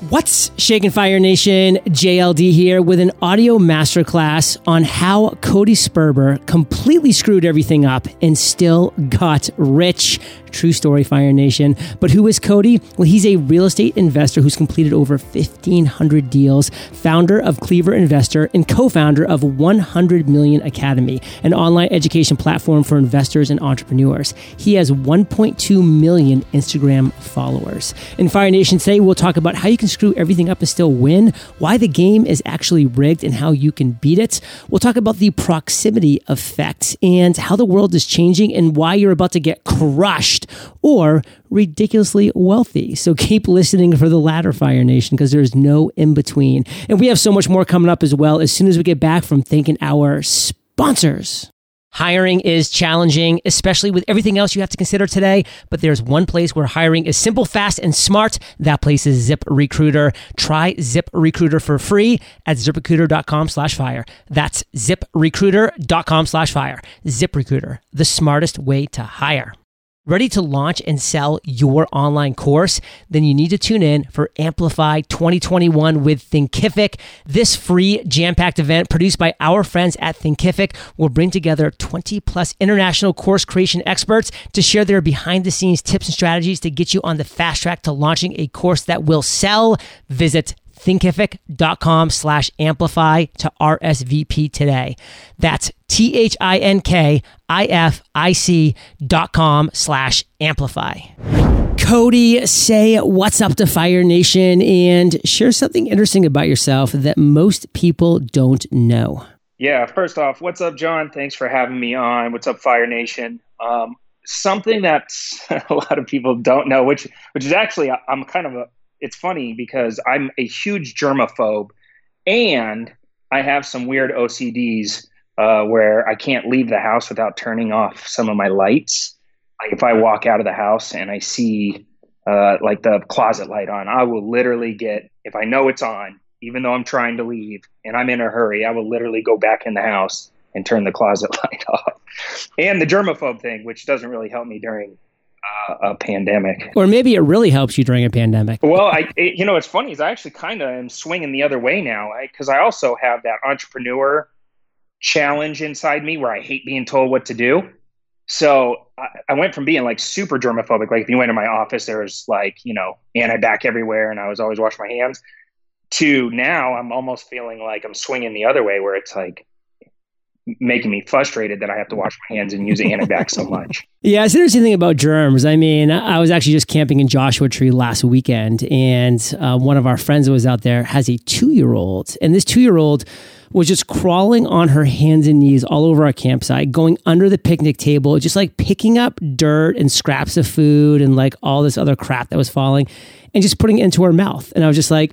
What's shaking Fire Nation? JLD here with an audio masterclass on how Cody Sperber completely screwed everything up and still got rich. True story, Fire Nation. But who is Cody? Well, he's a real estate investor who's completed over 1,500 deals, founder of Clever Investor, and co founder of 100 Million Academy, an online education platform for investors and entrepreneurs. He has 1.2 million Instagram followers. In Fire Nation today, we'll talk about how you can screw everything up and still win, why the game is actually rigged, and how you can beat it. We'll talk about the proximity effect and how the world is changing and why you're about to get crushed or ridiculously wealthy. So keep listening for the latter Fire Nation because there's no in between. And we have so much more coming up as well as soon as we get back from thanking our sponsors. Hiring is challenging, especially with everything else you have to consider today. But there's one place where hiring is simple, fast, and smart. That place is Zip Recruiter. Try Zip Recruiter for free at ziprecruiter.com slash fire. That's ziprecruiter.com slash fire. Zip Recruiter, the smartest way to hire. Ready to launch and sell your online course? Then you need to tune in for Amplify 2021 with Thinkific. This free jam packed event produced by our friends at Thinkific will bring together 20 plus international course creation experts to share their behind the scenes tips and strategies to get you on the fast track to launching a course that will sell. Visit thinkific.com slash amplify to RSVP today. That's T-H-I-N-K-I-F-I-C dot com slash amplify. Cody, say what's up to Fire Nation and share something interesting about yourself that most people don't know. Yeah, first off, what's up, John? Thanks for having me on. What's up, Fire Nation? Um, something that a lot of people don't know, which which is actually I'm kind of a it's funny because I'm a huge germaphobe and I have some weird OCDs uh, where I can't leave the house without turning off some of my lights. If I walk out of the house and I see uh, like the closet light on, I will literally get, if I know it's on, even though I'm trying to leave and I'm in a hurry, I will literally go back in the house and turn the closet light off. And the germaphobe thing, which doesn't really help me during Uh, a pandemic. Or maybe it really helps you during a pandemic. Well, I, it, you know, what's funny is I actually kind of am swinging the other way now because I, I also have that entrepreneur challenge inside me where I hate being told what to do. So I, I went from being like super germophobic, like if you went to my office, there was like, you know, anti-bac everywhere and I was always washing my hands, to now I'm almost feeling like I'm swinging the other way where it's like, making me frustrated that I have to wash my hands and use antibac so much. Yeah, it's interesting thing about germs. I mean, I was actually just camping in Joshua Tree last weekend, and uh, one of our friends that was out there has a two year old, and this two year old was just crawling on her hands and knees all over our campsite, going under the picnic table, just like picking up dirt and scraps of food and like all this other crap that was falling, and just putting it into her mouth. And I was just like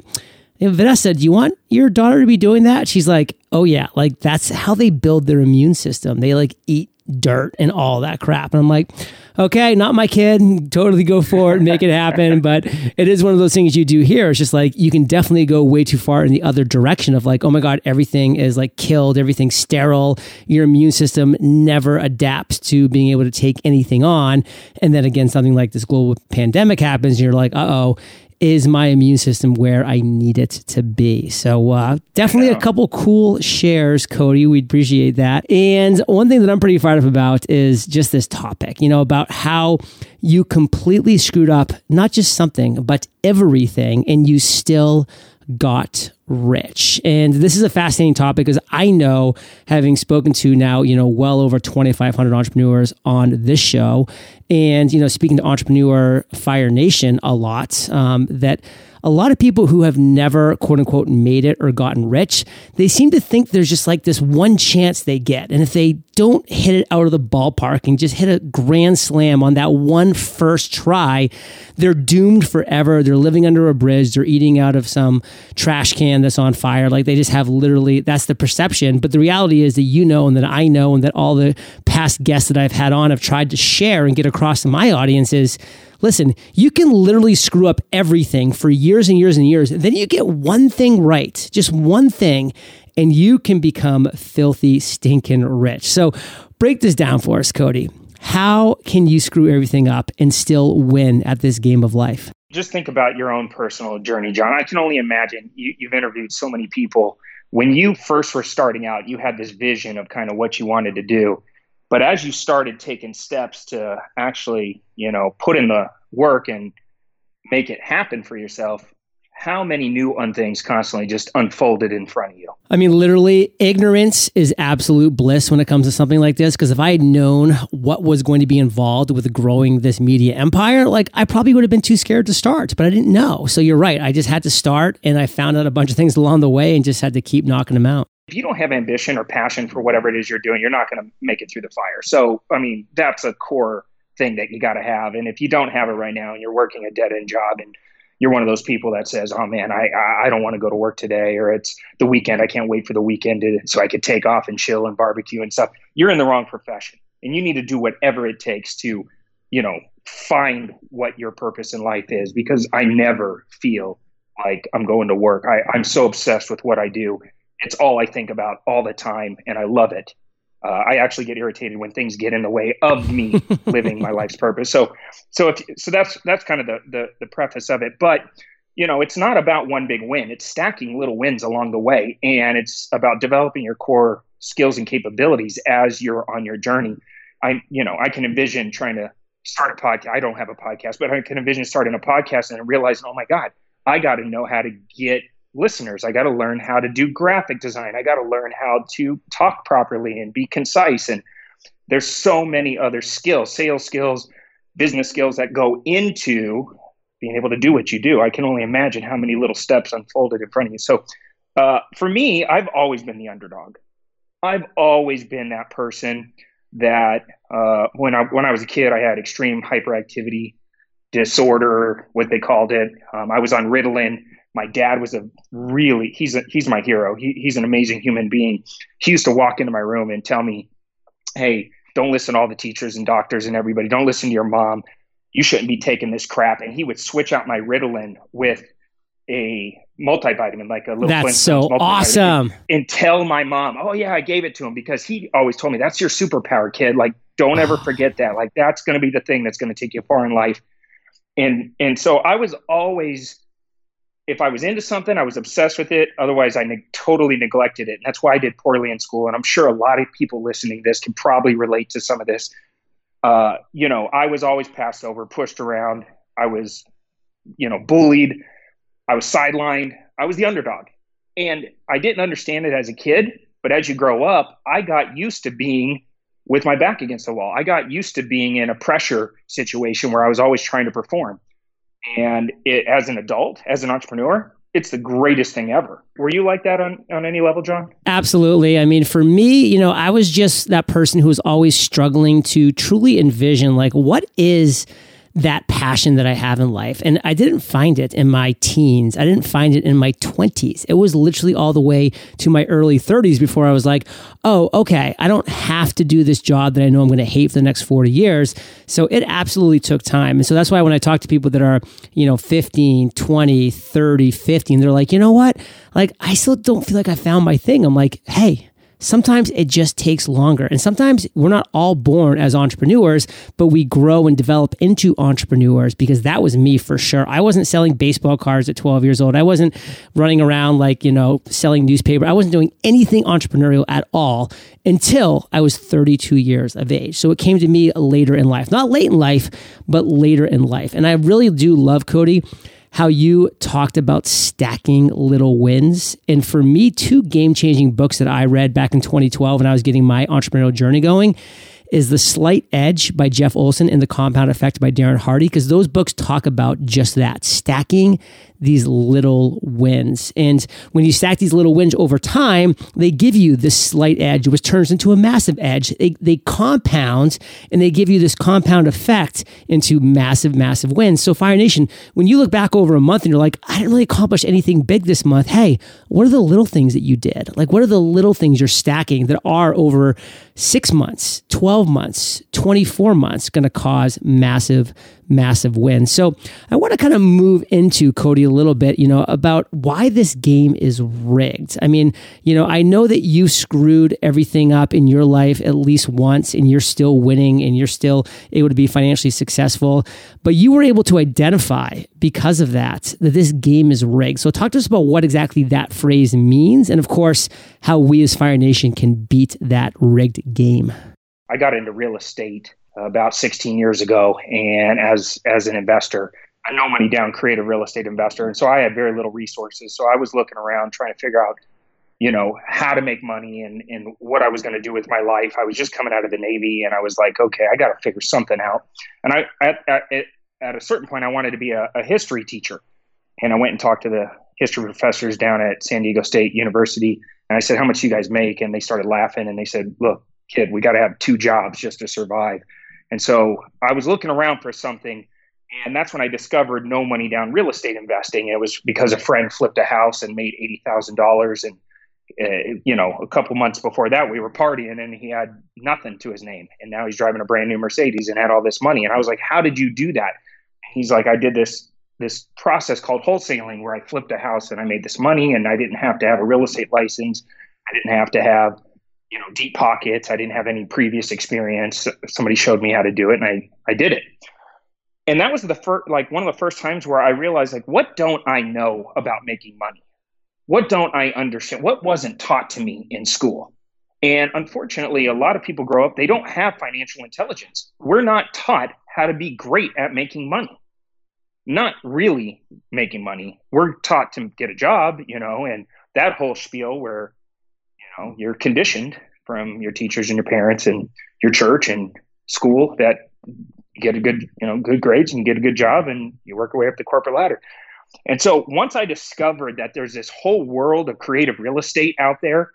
Vanessa, do you want your daughter to be doing that? She's like, oh yeah, like that's how they build their immune system. They like eat dirt and all that crap. And I'm like, okay, not my kid. Totally go for it, and make it happen. But it is one of those things you do here. It's just like you can definitely go way too far in the other direction of like, oh my God, everything is like killed, everything's sterile. Your immune system never adapts to being able to take anything on. And then again, something like this global pandemic happens, and you're like, uh oh is my immune system where I need it to be? So uh, definitely a couple cool shares, Cody. We appreciate that. And one thing that I'm pretty fired up about is just this topic, you know, about how you completely screwed up not just something, but everything, and you still got rich. And this is a fascinating topic because I know, having spoken to now, you know, well over 2,500 entrepreneurs on this show, and, you know, speaking to Entrepreneur Fire Nation a lot, um, that a lot of people who have never quote unquote made it or gotten rich, they seem to think there's just like this one chance they get. And if they don't hit it out of the ballpark and just hit a grand slam on that one first try, they're doomed forever. They're living under a bridge. They're eating out of some trash can that's on fire. Like they just have literally, that's the perception. But the reality is that you know, and that I know, and that all the past guests that I've had on have tried to share and get across to my audiences Listen, you can literally screw up everything for years and years and years. Then you get one thing right, just one thing, and you can become filthy, stinking rich. So break this down for us, Cody. How can you screw everything up and still win at this game of life? just think about your own personal journey, John. I can only imagine you, you've interviewed so many people. When you first were starting out, you had this vision of kind of what you wanted to do. But as you started taking steps to actually, you know, put in the work and make it happen for yourself, how many new unthings constantly just unfolded in front of you? I mean, literally, ignorance is absolute bliss when it comes to something like this. Because if I had known what was going to be involved with growing this media empire, like I probably would have been too scared to start, but I didn't know. So you're right. I just had to start and I found out a bunch of things along the way and just had to keep knocking them out. If you don't have ambition or passion for whatever it is you're doing, you're not going to make it through the fire. So, I mean, that's a core thing that you got to have. And if you don't have it right now and you're working a dead end job and you're one of those people that says, "Oh man, I I don't want to go to work today," or it's the weekend. I can't wait for the weekend to, so I could take off and chill and barbecue and stuff. You're in the wrong profession, and you need to do whatever it takes to, you know, find what your purpose in life is. Because I never feel like I'm going to work. I, I'm so obsessed with what I do. It's all I think about all the time, and I love it. Uh, I actually get irritated when things get in the way of me living my life's purpose. So, so if so, that's that's kind of the, the the preface of it. But you know, it's not about one big win. It's stacking little wins along the way, and it's about developing your core skills and capabilities as you're on your journey. I, you know, I can envision trying to start a podcast. I don't have a podcast, but I can envision starting a podcast and realizing, oh my God, I got to know how to get listeners. I got to learn how to do graphic design. I got to learn how to talk properly and be concise. And there's so many other skills, sales skills, business skills that go into being able to do what you do. I can only imagine how many little steps unfolded in front of you. So uh, for me, I've always been the underdog. I've always been that person that uh, when I when I was a kid, I had extreme hyperactivity disorder, what they called it. Um, I was on Ritalin my dad was a really he's a he's my hero. He, he's an amazing human being. He used to walk into my room and tell me, "Hey, don't listen to all the teachers and doctors and everybody. Don't listen to your mom. You shouldn't be taking this crap." And he would switch out my Ritalin with a multivitamin, like a little. That's so awesome. And tell my mom, "Oh yeah, I gave it to him because he always told me that's your superpower, kid. Like, don't ever forget that. Like, that's going to be the thing that's going to take you far in life." And and so I was always if I was into something, I was obsessed with it. Otherwise, I ne- totally neglected it. And that's why I did poorly in school. And I'm sure a lot of people listening to this can probably relate to some of this. Uh, you know, I was always passed over, pushed around. I was, you know, bullied. I was sidelined. I was the underdog. And I didn't understand it as a kid. But as you grow up, I got used to being with my back against the wall. I got used to being in a pressure situation where I was always trying to perform. And it, as an adult, as an entrepreneur, it's the greatest thing ever. Were you like that on, on any level, John? Absolutely. I mean, for me, you know, I was just that person who was always struggling to truly envision like what is that passion that I have in life. And I didn't find it in my teens. I didn't find it in my 20s. It was literally all the way to my early 30s before I was like, oh, okay, I don't have to do this job that I know I'm going to hate for the next 40 years. So it absolutely took time. And so that's why when I talk to people that are, you know, 15, 20, 30, 50, and they're like, you know what? Like, I still don't feel like I found my thing. I'm like, hey, sometimes it just takes longer. And sometimes we're not all born as entrepreneurs, but we grow and develop into entrepreneurs because that was me for sure. I wasn't selling baseball cards at 12 years old. I wasn't running around like, you know, selling newspaper. I wasn't doing anything entrepreneurial at all until I was 32 years of age. So it came to me later in life, not late in life, but later in life. And I really do love Cody how you talked about stacking little wins. And for me, two game changing books that I read back in 2012 when I was getting my entrepreneurial journey going is The Slight Edge by Jeff Olson and The Compound Effect by Darren Hardy, because those books talk about just that stacking these little wins. And when you stack these little wins over time, they give you this slight edge, which turns into a massive edge. They, they compound and they give you this compound effect into massive, massive wins. So, Fire Nation, when you look back over a month and you're like, I didn't really accomplish anything big this month, hey, what are the little things that you did? Like, what are the little things you're stacking that are over six months, 12 months, 24 months going to cause massive massive wins. So I want to kind of move into Cody a little bit, you know, about why this game is rigged. I mean, you know, I know that you screwed everything up in your life at least once and you're still winning and you're still able to be financially successful, but you were able to identify because of that that this game is rigged. So talk to us about what exactly that phrase means and of course how we as Fire Nation can beat that rigged game. I got into real estate about 16 years ago, and as as an investor, a no money down creative real estate investor, and so I had very little resources. So I was looking around trying to figure out, you know, how to make money and and what I was going to do with my life. I was just coming out of the Navy, and I was like, okay, I got to figure something out. And I at, at, at a certain point, I wanted to be a, a history teacher, and I went and talked to the history professors down at San Diego State University, and I said, how much you guys make? And they started laughing, and they said, look, kid, we got to have two jobs just to survive. And so I was looking around for something. And that's when I discovered no money down real estate investing. It was because a friend flipped a house and made $80,000. And, uh, you know, a couple months before that, we were partying and he had nothing to his name. And now he's driving a brand new Mercedes and had all this money. And I was like, how did you do that? He's like, I did this this process called wholesaling where I flipped a house and I made this money and I didn't have to have a real estate license. I didn't have to have you know deep pockets. I didn't have any previous experience. Somebody showed me how to do it and i i did it. And that was the first like one of the first times where i realized like what don't i know about making money? What don't i understand? What wasn't taught to me in school? And unfortunately a lot of people grow up they don't have financial intelligence. We're not taught how to be great at making money. Not really making money. We're taught to get a job you know and that whole spiel where know, you're conditioned from your teachers and your parents and your church and school that you get a good, you know, good grades and get a good job and you work your way up the corporate ladder. And so once I discovered that there's this whole world of creative real estate out there,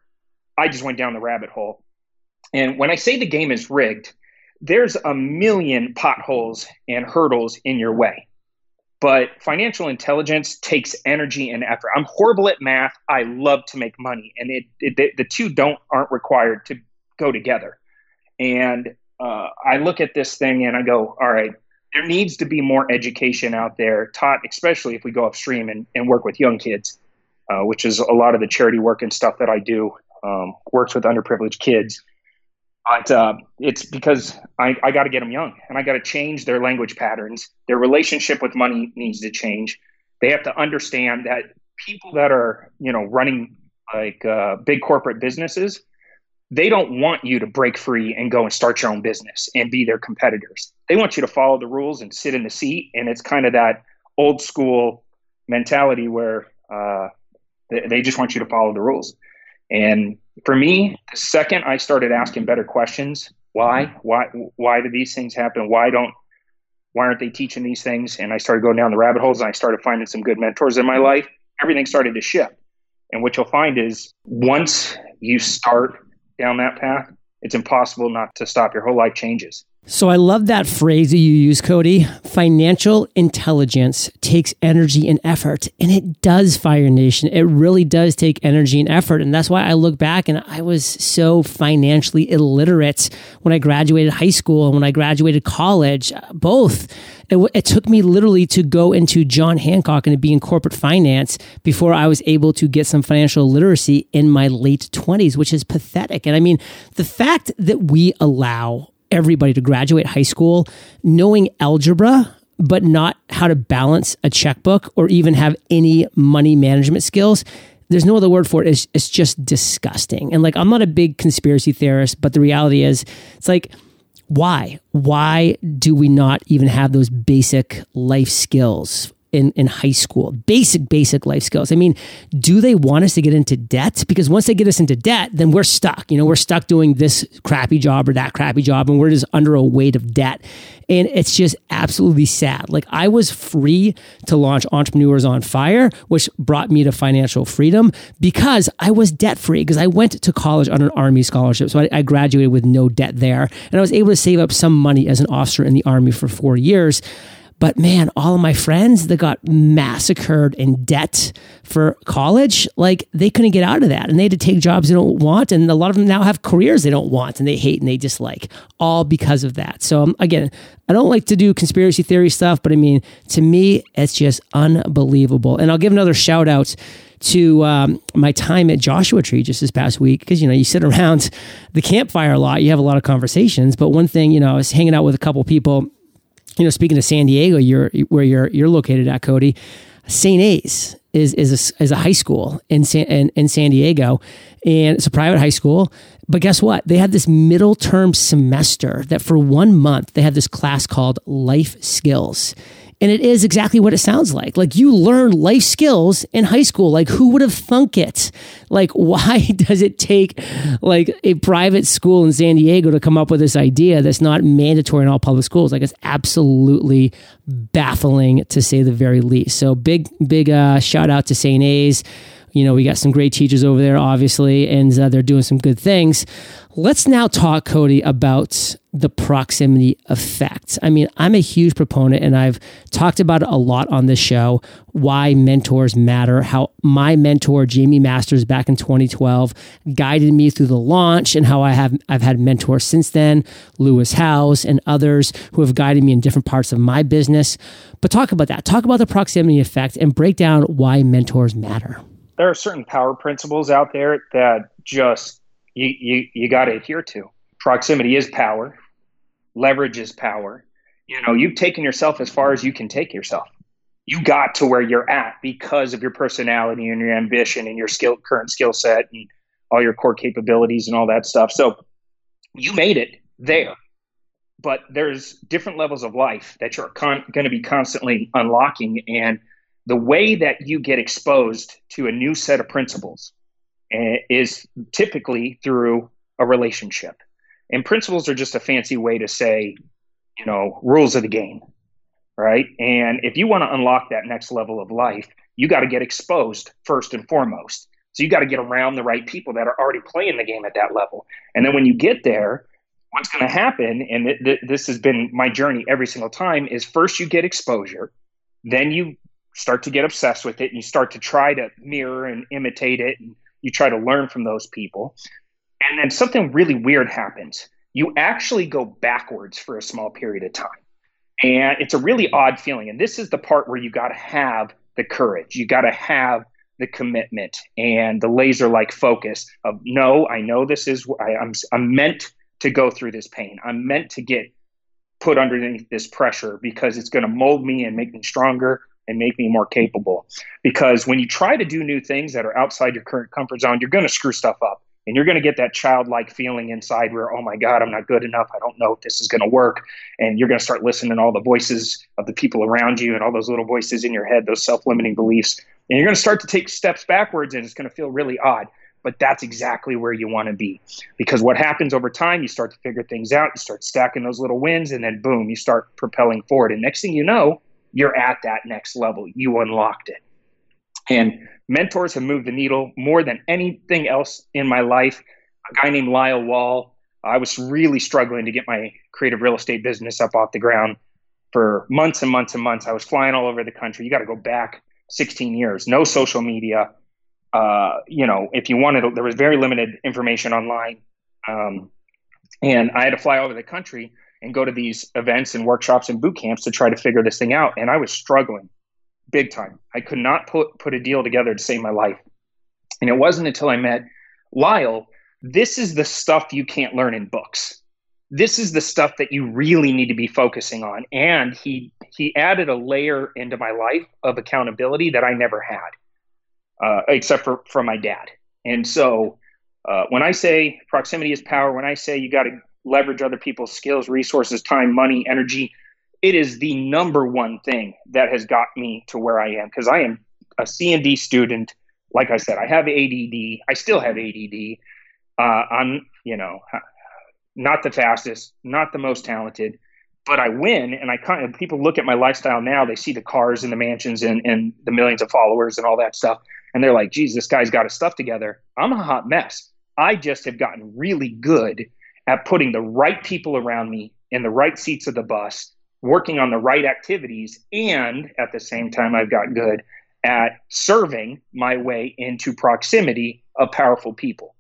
I just went down the rabbit hole. And when I say the game is rigged, there's a million potholes and hurdles in your way but financial intelligence takes energy and effort. I'm horrible at math. I love to make money, and it, it the two don't aren't required to go together. And uh, I look at this thing and I go, all right, there needs to be more education out there taught, especially if we go upstream and, and work with young kids, uh, which is a lot of the charity work and stuff that I do. Um, works with underprivileged kids but uh, it's because I, I got to get them young and I got to change their language patterns. Their relationship with money needs to change. They have to understand that people that are, you know, running like uh, big corporate businesses, they don't want you to break free and go and start your own business and be their competitors. They want you to follow the rules and sit in the seat. And it's kind of that old school mentality where uh, they, they just want you to follow the rules. And for me, the second I started asking better questions, why, mm-hmm. why, why do these things happen? Why don't, why aren't they teaching these things? And I started going down the rabbit holes and I started finding some good mentors in my life. Everything started to shift. And what you'll find is once you start down that path, it's impossible not to stop. Your whole life changes. So I love that phrase that you use, Cody. Financial intelligence takes energy and effort. And it does, Fire Nation. It really does take energy and effort. And that's why I look back and I was so financially illiterate when I graduated high school and when I graduated college, both. It, it took me literally to go into John Hancock and to be in corporate finance before I was able to get some financial literacy in my late 20s, which is pathetic. And I mean, the fact that we allow everybody to graduate high school knowing algebra but not how to balance a checkbook or even have any money management skills. There's no other word for it. It's, it's just disgusting. And like i'm not a big conspiracy theorist but the reality is it's like why? Why do we not even have those basic life skills in, in high school, basic, basic life skills. I mean, do they want us to get into debt? Because once they get us into debt, then we're stuck. You know, we're stuck doing this crappy job or that crappy job, and we're just under a weight of debt. And it's just absolutely sad. Like, I was free to launch Entrepreneurs on Fire, which brought me to financial freedom because I was debt free, because I went to college on an Army scholarship. So I, I graduated with no debt there. And I was able to save up some money as an officer in the Army for four years But man, all of my friends that got massacred in debt for college, like they couldn't get out of that and they had to take jobs they don't want. And a lot of them now have careers they don't want and they hate and they dislike, all because of that. So, um, again, I don't like to do conspiracy theory stuff, but I mean, to me, it's just unbelievable. And I'll give another shout out to um, my time at Joshua Tree just this past week because you know you sit around the campfire a lot, you have a lot of conversations. But one thing, you know, I was hanging out with a couple people. You know, speaking of San Diego, you're where you're you're located at, Cody. St. A's is is a, is a high school in San in, in San Diego, and it's a private high school. But guess what? They had this middle term semester that for one month they had this class called Life Skills. And it is exactly what it sounds like. Like you learn life skills in high school. Like who would have thunk it? Like why does it take like a private school in San Diego to come up with this idea that's not mandatory in all public schools? Like it's absolutely baffling to say the very least. So big, big uh, shout out to St. A's. You know, we got some great teachers over there, obviously, and uh, they're doing some good things. Let's now talk, Cody, about the proximity effect. I mean, I'm a huge proponent, and I've talked about it a lot on this show why mentors matter, how my mentor, Jaime Masters, back in 2012, guided me through the launch, and how I have I've had mentors since then, Lewis Howes and others who have guided me in different parts of my business. But talk about that. Talk about the proximity effect and break down why mentors matter there are certain power principles out there that just you you, you got to adhere to. Proximity is power. Leverage is power. You know, you've taken yourself as far as you can take yourself. You got to where you're at because of your personality and your ambition and your skill current skill set and all your core capabilities and all that stuff. So you made it there. But there's different levels of life that you're con- going to be constantly unlocking and the way that you get exposed to a new set of principles eh, is typically through a relationship. And principles are just a fancy way to say, you know, rules of the game, right? And if you want to unlock that next level of life, you got to get exposed first and foremost. So you got to get around the right people that are already playing the game at that level. And then when you get there, what's going to happen, and th- th- this has been my journey every single time, is first you get exposure, then you start to get obsessed with it and you start to try to mirror and imitate it and you try to learn from those people and then something really weird happens. You actually go backwards for a small period of time. And it's a really odd feeling. And this is the part where you got to have the courage. You got to have the commitment and the laser like focus of no i know this is I, I'm, I'm meant to go through this pain. I'm meant to get put underneath this pressure because it's going to mold me and make me stronger and make me more capable. Because when you try to do new things that are outside your current comfort zone, you're going to screw stuff up. And you're going to get that childlike feeling inside where, oh my God, I'm not good enough. I don't know if this is going to work. And you're going to start listening to all the voices of the people around you and all those little voices in your head, those self limiting beliefs. And you're going to start to take steps backwards and it's going to feel really odd. But that's exactly where you want to be. Because what happens over time, you start to figure things out, you start stacking those little wins, and then boom, you start propelling forward. And next thing you know, you're at that next level. You unlocked it. And mentors have moved the needle more than anything else in my life. A guy named Lyle Wall, I was really struggling to get my creative real estate business up off the ground for months and months and months. I was flying all over the country. You got to go back 16 years, no social media. Uh, you know, if you wanted, there was very limited information online. Um, and I had to fly all over the country and go to these events and workshops and boot camps to try to figure this thing out. And I was struggling big time. I could not put put a deal together to save my life. And it wasn't until I met Lyle, this is the stuff you can't learn in books. This is the stuff that you really need to be focusing on. And he he added a layer into my life of accountability that I never had, uh, except for from my dad. And so uh, when I say proximity is power, when I say you got to leverage other people's skills, resources, time, money, energy. It is the number one thing that has got me to where I am because I am a C&D student. Like I said, I have ADD. I still have ADD. Uh, I'm, you know, not the fastest, not the most talented, but I win. And I kind of people look at my lifestyle now. They see the cars and the mansions and, and the millions of followers and all that stuff, and they're like, "Geez, this guy's got his stuff together." I'm a hot mess. I just have gotten really good at putting the right people around me in the right seats of the bus working on the right activities. And at the same time, I've got good at serving my way into proximity of powerful people.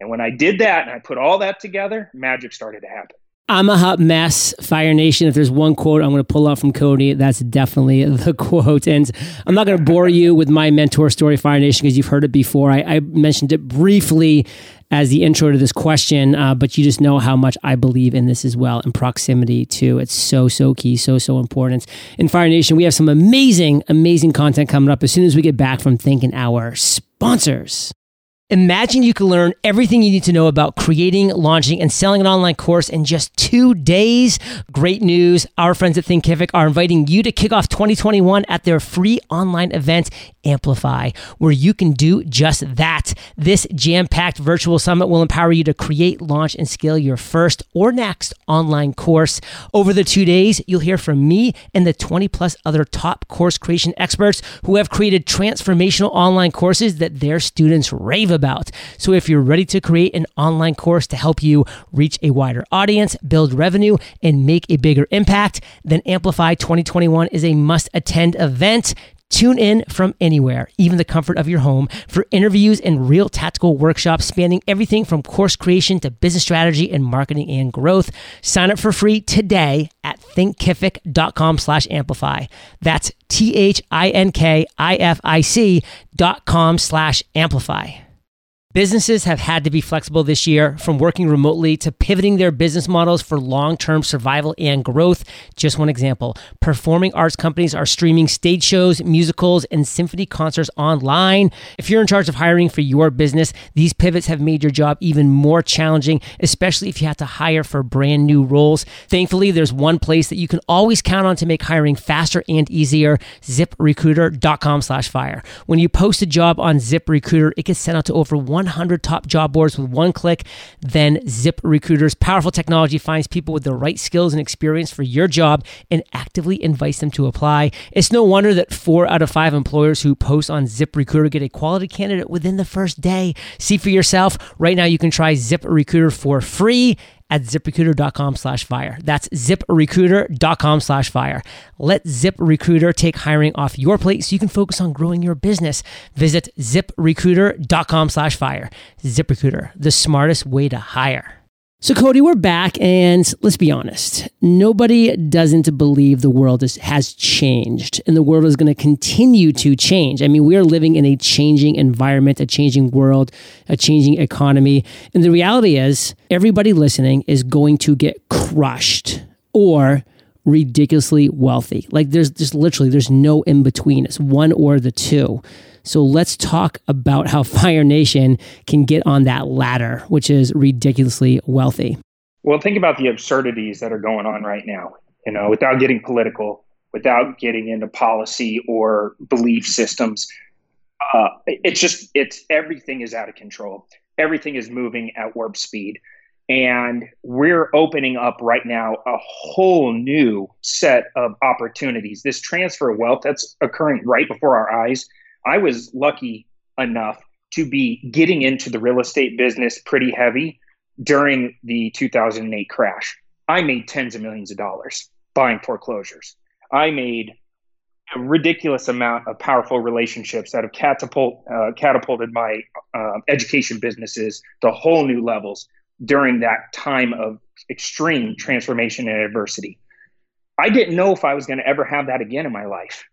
And when I did that and I put all that together, magic started to happen. I'm a hot mess, Fire Nation. If there's one quote I'm going to pull out from Cody, that's definitely the quote. And I'm not going to bore you with my mentor story, Fire Nation, because you've heard it before. I, I, mentioned it briefly as the intro to this question, uh, but you just know how much I believe in this as well, and proximity too. It's so, so key, so, so important. In Fire Nation, we have some amazing, amazing content coming up as soon as we get back from thanking our sponsors. Imagine you can learn everything you need to know about creating, launching, and selling an online course in just two days. Great news. Our friends at Thinkific are inviting you to kick off 2021 at their free online event, Amplify, where you can do just that. This jam packed virtual summit will empower you to create, launch, and scale your first or next online course. Over the two days, you'll hear from me and the 20 plus other top course creation experts who have created transformational online courses that their students rave about. So if you're ready to create an online course to help you reach a wider audience, build revenue, and make a bigger impact, then Amplify 2021 is a must attend event. Tune in from anywhere, even the comfort of your home, for interviews and real tactical workshops spanning everything from course creation to business strategy and marketing and growth. Sign up for free today at thinkific.com slash amplify. That's T-H-I-N-K-I-F-I-C dot com slash amplify. Businesses have had to be flexible this year, from working remotely to pivoting their business models for long term survival and growth. Just one example performing arts companies are streaming stage shows, musicals, and symphony concerts online. If you're in charge of hiring for your business, these pivots have made your job even more challenging, especially if you have to hire for brand new roles. Thankfully, there's one place that you can always count on to make hiring faster and easier ziprecruiter.com slash fire. When you post a job on ZipRecruiter, it gets sent out to over 1 100 top job boards with one click. Then ZipRecruiter's powerful technology finds people with the right skills and experience for your job and actively invites them to apply. It's no wonder that four out of five employers who post on ZipRecruiter get a quality candidate within the first day. See for yourself. Right now, you can try ZipRecruiter for free at ziprecruiter.com slash fire. That's ziprecruiter.com slash fire. Let ZipRecruiter take hiring off your plate so you can focus on growing your business. Visit ziprecruiter.com slash fire. ZipRecruiter, the smartest way to hire. So, Cody, we're back, and let's be honest. Nobody doesn't believe the world is, has changed, and the world is going to continue to change. I mean, we are living in a changing environment, a changing world, a changing economy. And the reality is, everybody listening is going to get crushed or ridiculously wealthy. Like, there's just literally, there's no in between. It's one or the two. So let's talk about how Fire Nation can get on that ladder, which is ridiculously wealthy. Well, think about the absurdities that are going on right now, you know, without getting political, without getting into policy or belief systems. Uh, it's just, it's everything is out of control. Everything is moving at warp speed. And we're opening up right now a whole new set of opportunities. This transfer of wealth that's occurring right before our eyes I was lucky enough to be getting into the real estate business pretty heavy during the 2008 crash. I made tens of millions of dollars buying foreclosures. I made a ridiculous amount of powerful relationships that have catapult, uh, catapulted my uh, education businesses to whole new levels during that time of extreme transformation and adversity. I didn't know if I was going to ever have that again in my life.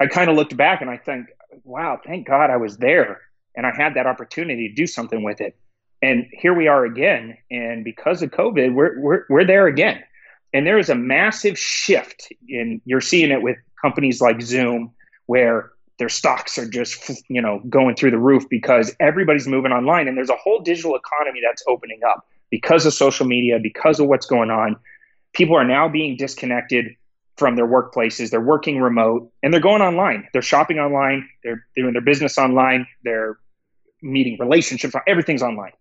I kind of looked back and I think wow, thank God I was there and I had that opportunity to do something with it. And here we are again. And because of COVID, we're, we're, we're there again. And there is a massive shift in, you're seeing it with companies like Zoom, where their stocks are just, you know, going through the roof because everybody's moving online. And there's a whole digital economy that's opening up because of social media, because of what's going on. People are now being disconnected from their workplaces. They're working remote and they're going online. They're shopping online. They're doing their business online. They're meeting relationships. Everything's online.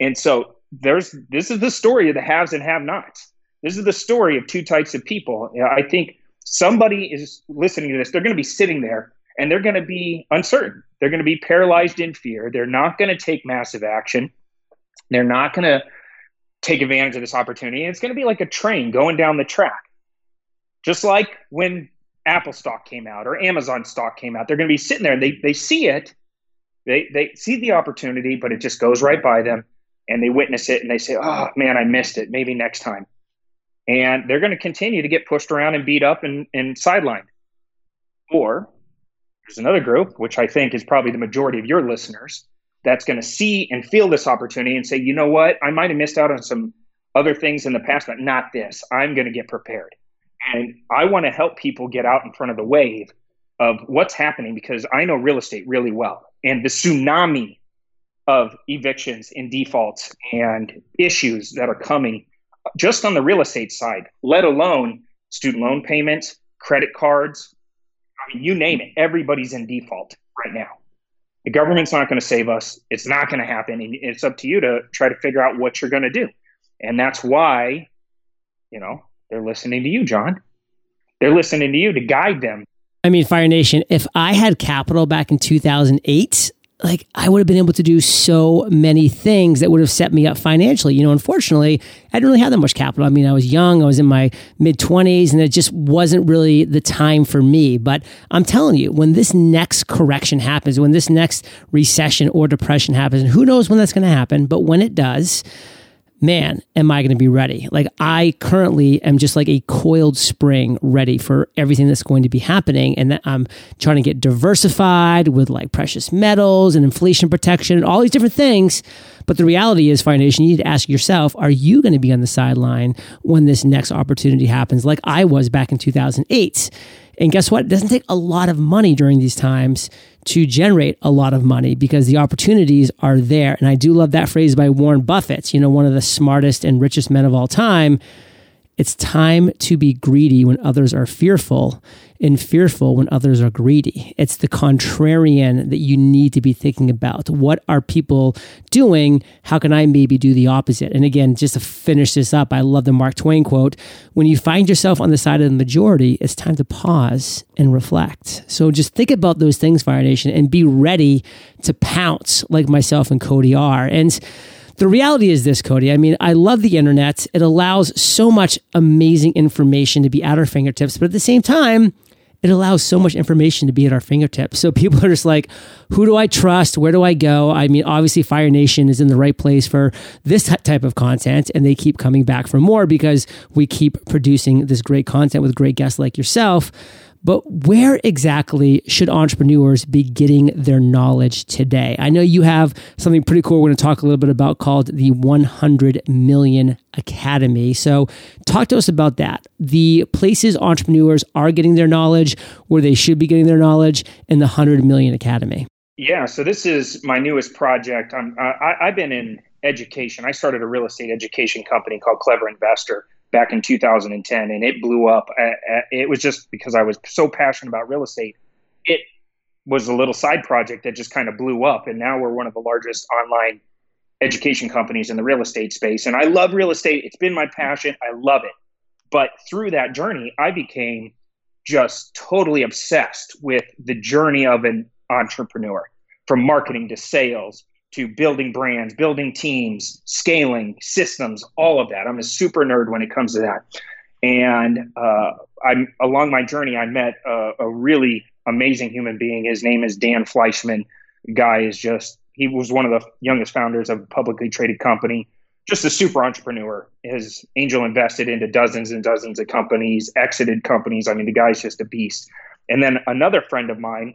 And so there's this is the story of the haves and have-nots. This is the story of two types of people. I think somebody is listening to this. They're going to be sitting there and they're going to be uncertain. They're going to be paralyzed in fear. They're not going to take massive action. They're not going to take advantage of this opportunity. And it's going to be like a train going down the track Just like when Apple stock came out or Amazon stock came out, they're going to be sitting there and they, they see it, they, they see the opportunity, but it just goes right by them and they witness it and they say, oh man, I missed it. Maybe next time. And they're going to continue to get pushed around and beat up and, and sidelined. Or there's another group, which I think is probably the majority of your listeners, that's going to see and feel this opportunity and say, you know what, I might have missed out on some other things in the past, but not this. I'm going to get prepared. And I want to help people get out in front of the wave of what's happening because I know real estate really well. And the tsunami of evictions and defaults and issues that are coming just on the real estate side, let alone student loan payments, credit cards. I mean, you name it, everybody's in default right now. The government's not going to save us. It's not going to happen. And it's up to you to try to figure out what you're going to do. And that's why, you know, they're listening to you, John. They're listening to you to guide them. I mean, Fire Nation, if I had capital back in 2008, like I would have been able to do so many things that would have set me up financially. You know, unfortunately, I didn't really have that much capital. I mean, I was young, I was in my mid 20s, and it just wasn't really the time for me. But I'm telling you, when this next correction happens, when this next recession or depression happens, and who knows when that's going to happen, but when it does, man, am I going to be ready? Like, I currently am just like a coiled spring ready for everything that's going to be happening. And that I'm trying to get diversified with like precious metals and inflation protection and all these different things. But the reality is, Fire Nation, you need to ask yourself are you going to be on the sideline when this next opportunity happens, like I was back in 2008? And guess what? It doesn't take a lot of money during these times to generate a lot of money because the opportunities are there. And I do love that phrase by Warren Buffett, you know, one of the smartest and richest men of all time. It's time to be greedy when others are fearful and fearful when others are greedy. It's the contrarian that you need to be thinking about. What are people doing? How can I maybe do the opposite? And again, just to finish this up, I love the Mark Twain quote When you find yourself on the side of the majority, it's time to pause and reflect. So just think about those things, Fire Nation, and be ready to pounce like myself and Cody are. And the reality is this, Cody. I mean, I love the internet. It allows so much amazing information to be at our fingertips, but at the same time, it allows so much information to be at our fingertips. So people are just like, who do I trust? Where do I go? I mean, obviously, Fire Nation is in the right place for this type of content, and they keep coming back for more because we keep producing this great content with great guests like yourself. But where exactly should entrepreneurs be getting their knowledge today? I know you have something pretty cool we're going to talk a little bit about called the 100 Million Academy. So, talk to us about that. The places entrepreneurs are getting their knowledge, where they should be getting their knowledge, and the 100 Million Academy. Yeah, so this is my newest project. I'm, I, I've been in education. I started a real estate education company called Clever Investor back in 2010, and it blew up. Uh, uh, it was just because I was so passionate about real estate. It was a little side project that just kind of blew up, and now we're one of the largest online education companies in the real estate space. And I love real estate; it's been my passion. I love it. But through that journey, I became just totally obsessed with the journey of an entrepreneur, from marketing to sales to building brands, building teams, scaling systems, all of that. I'm a super nerd when it comes to that. And uh, I'm along my journey, I met a, a, really amazing human being. His name is Dan Fleyshman. The guy is just he was one of the youngest founders of a publicly traded company. Just a super entrepreneur. His angel invested into dozens and dozens of companies, exited companies. I mean, the guy's just a beast. And then another friend of mine,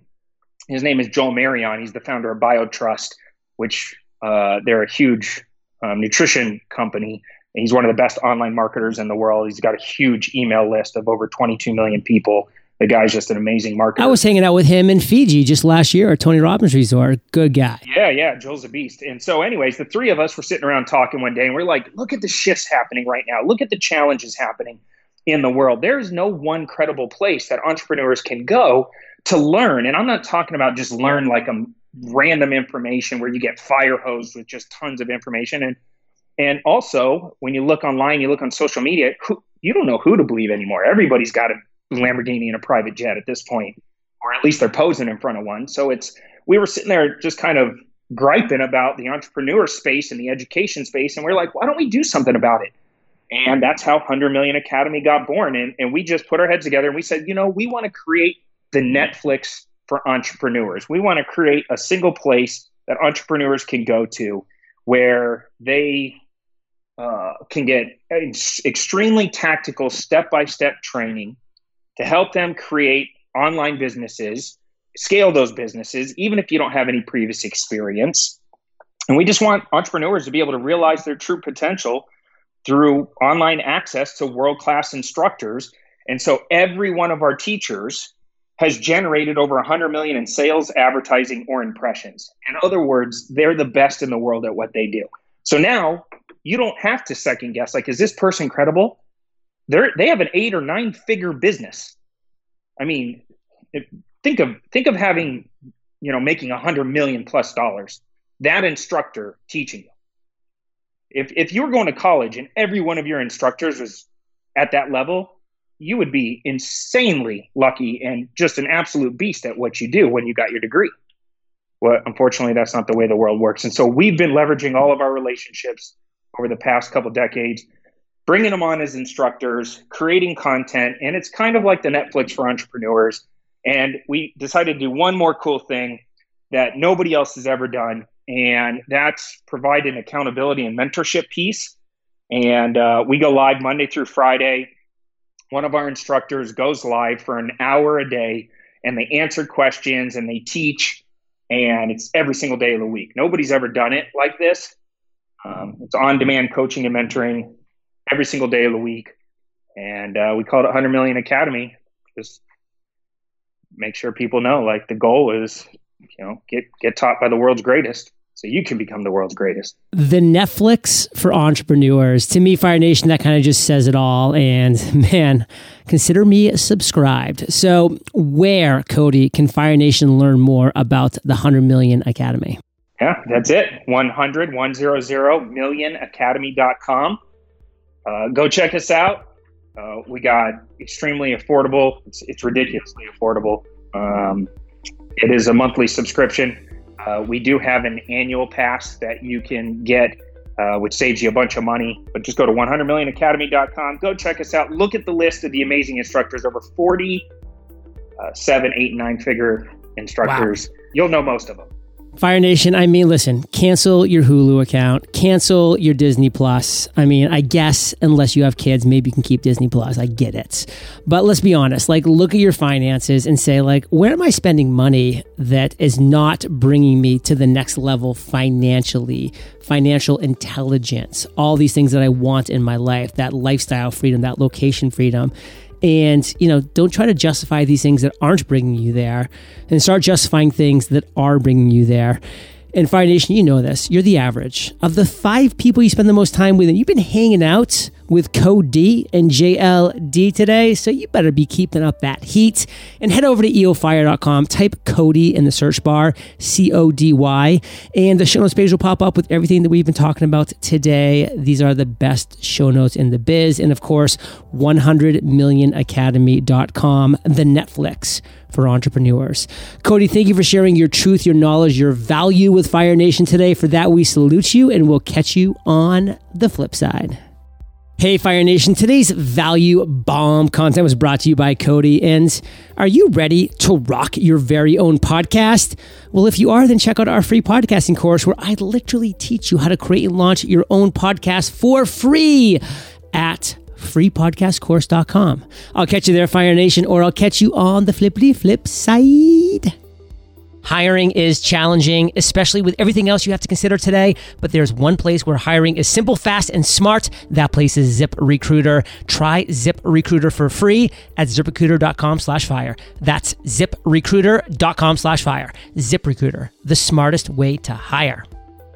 his name is Joel Marion. He's the founder of BioTrust which uh, they're a huge um, nutrition company. And he's one of the best online marketers in the world. He's got a huge email list of over 22 million people. The guy's just an amazing marketer. I was hanging out with him in Fiji just last year at Tony Robbins Resort. Good guy. Yeah, yeah. Joel's a beast. And so, anyways, the three of us were sitting around talking one day and we're like, look at the shifts happening right now. Look at the challenges happening in the world. There is no one credible place that entrepreneurs can go to learn. And I'm not talking about just learn like a random information where you get fire hosed with just tons of information. And and also when you look online you look on social media who, you don't know who to believe anymore. Everybody's got a lamborghini and a private jet at this point or at least they're posing in front of one. So it's we were sitting there just kind of griping about the entrepreneur space and the education space and we're like why don't we do something about it? And that's how 100 Million Academy got born. And, and we just put our heads together and we said, you know, we want to create the Netflix for entrepreneurs. We want to create a single place that entrepreneurs can go to where they uh, can get extremely tactical step by step training to help them create online businesses, scale those businesses, even if you don't have any previous experience. And we just want entrepreneurs to be able to realize their true potential through online access to world class instructors. And so every one of our teachers has generated over 100 million in sales, advertising, or impressions. In other words, they're the best in the world at what they do. So now you don't have to second guess like, is this person credible? They're, they have an eight or nine figure business. I mean, if, think of think of having, you know, making a hundred million plus dollars. That instructor teaching you if if you were going to college and every one of your instructors was at that level, you would be insanely lucky and just an absolute beast at what you do when you got your degree. Well, unfortunately, that's not the way the world works. And so we've been leveraging all of our relationships over the past couple decades, bringing them on as instructors, creating content, and it's kind of like the Netflix for entrepreneurs. And we decided to do one more cool thing that nobody else has ever done and that's provide an accountability and mentorship piece. And uh, we go live Monday through Friday. One of our instructors goes live for an hour a day, and they answer questions and they teach. And it's every single day of the week. Nobody's ever done it like this. Um, it's on-demand coaching and mentoring every single day of the week, and uh, we call it 100 Million Academy. Just make sure people know, like the goal is, you know, get get taught by the world's greatest so you can become the world's greatest. The Netflix for entrepreneurs. To me, Fire Nation, that kind of just says it all. And man, consider me subscribed. So, where, Cody, can Fire Nation learn more about the 100 Million Academy? Yeah, that's it. 100, 100 million academy.com. Uh, go check us out. Uh, we got extremely affordable. It's, it's ridiculously affordable. Um, it is a monthly subscription uh, we do have an annual pass that you can get, uh, which saves you a bunch of money. But just go to 100millionacademy.com. Go check us out. Look at the list of the amazing instructors. Over 40 uh, seven, eight, nine figure instructors. Wow. You'll know most of them. Fire Nation, I mean, listen, cancel your Hulu account, cancel your Disney Plus. I mean, I guess unless you have kids, maybe you can keep Disney Plus. I get it. But let's be honest, like, look at your finances and say, like, where am I spending money that is not bringing me to the next level financially, financial intelligence, all these things that I want in my life, that lifestyle freedom, that location freedom. And, you know, don't try to justify these things that aren't bringing you there and start justifying things that are bringing you there. And Fire Nation, you know this. You're the average. Of the five people you spend the most time with, and you've been hanging out with Cody and JLD today, so you better be keeping up that heat. And head over to eofire.com, type Cody in the search bar, C O D Y, and the show notes page will pop up with everything that we've been talking about today. These are the best show notes in the biz. And of course, 100millionacademy.com, the Netflix for entrepreneurs. Cody, thank you for sharing your truth, your knowledge, your value with Fire Nation today. For that, we salute you and we'll catch you on the flip side. Hey, Fire Nation. Today's value bomb content was brought to you by Cody. And are you ready to rock your very own podcast? Well, if you are, then check out our free podcasting course where I literally teach you how to create and launch your own podcast for free at freepodcastcourse.com. I'll catch you there, Fire Nation, or I'll catch you on the flippity flip side. Hiring is challenging, especially with everything else you have to consider today. But there's one place where hiring is simple, fast, and smart. That place is Zip Recruiter. Try Zip Recruiter for free at ziprecruiter.com slash fire. That's ziprecruiter.com slash fire. Zip Recruiter, the smartest way to hire.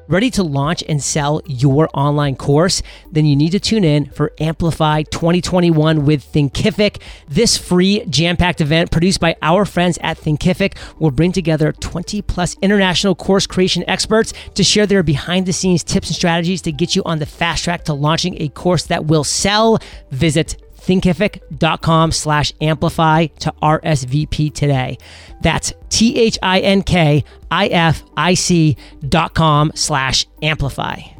Ready to launch and sell your online course? Then you need to tune in for Amplify 2021 with Thinkific. This free jam packed event produced by our friends at Thinkific will bring together 20 plus international course creation experts to share their behind the scenes tips and strategies to get you on the fast track to launching a course that will sell. Visit thinkific.com slash amplify to RSVP today. That's T H I N K I F I C dot com slash amplify.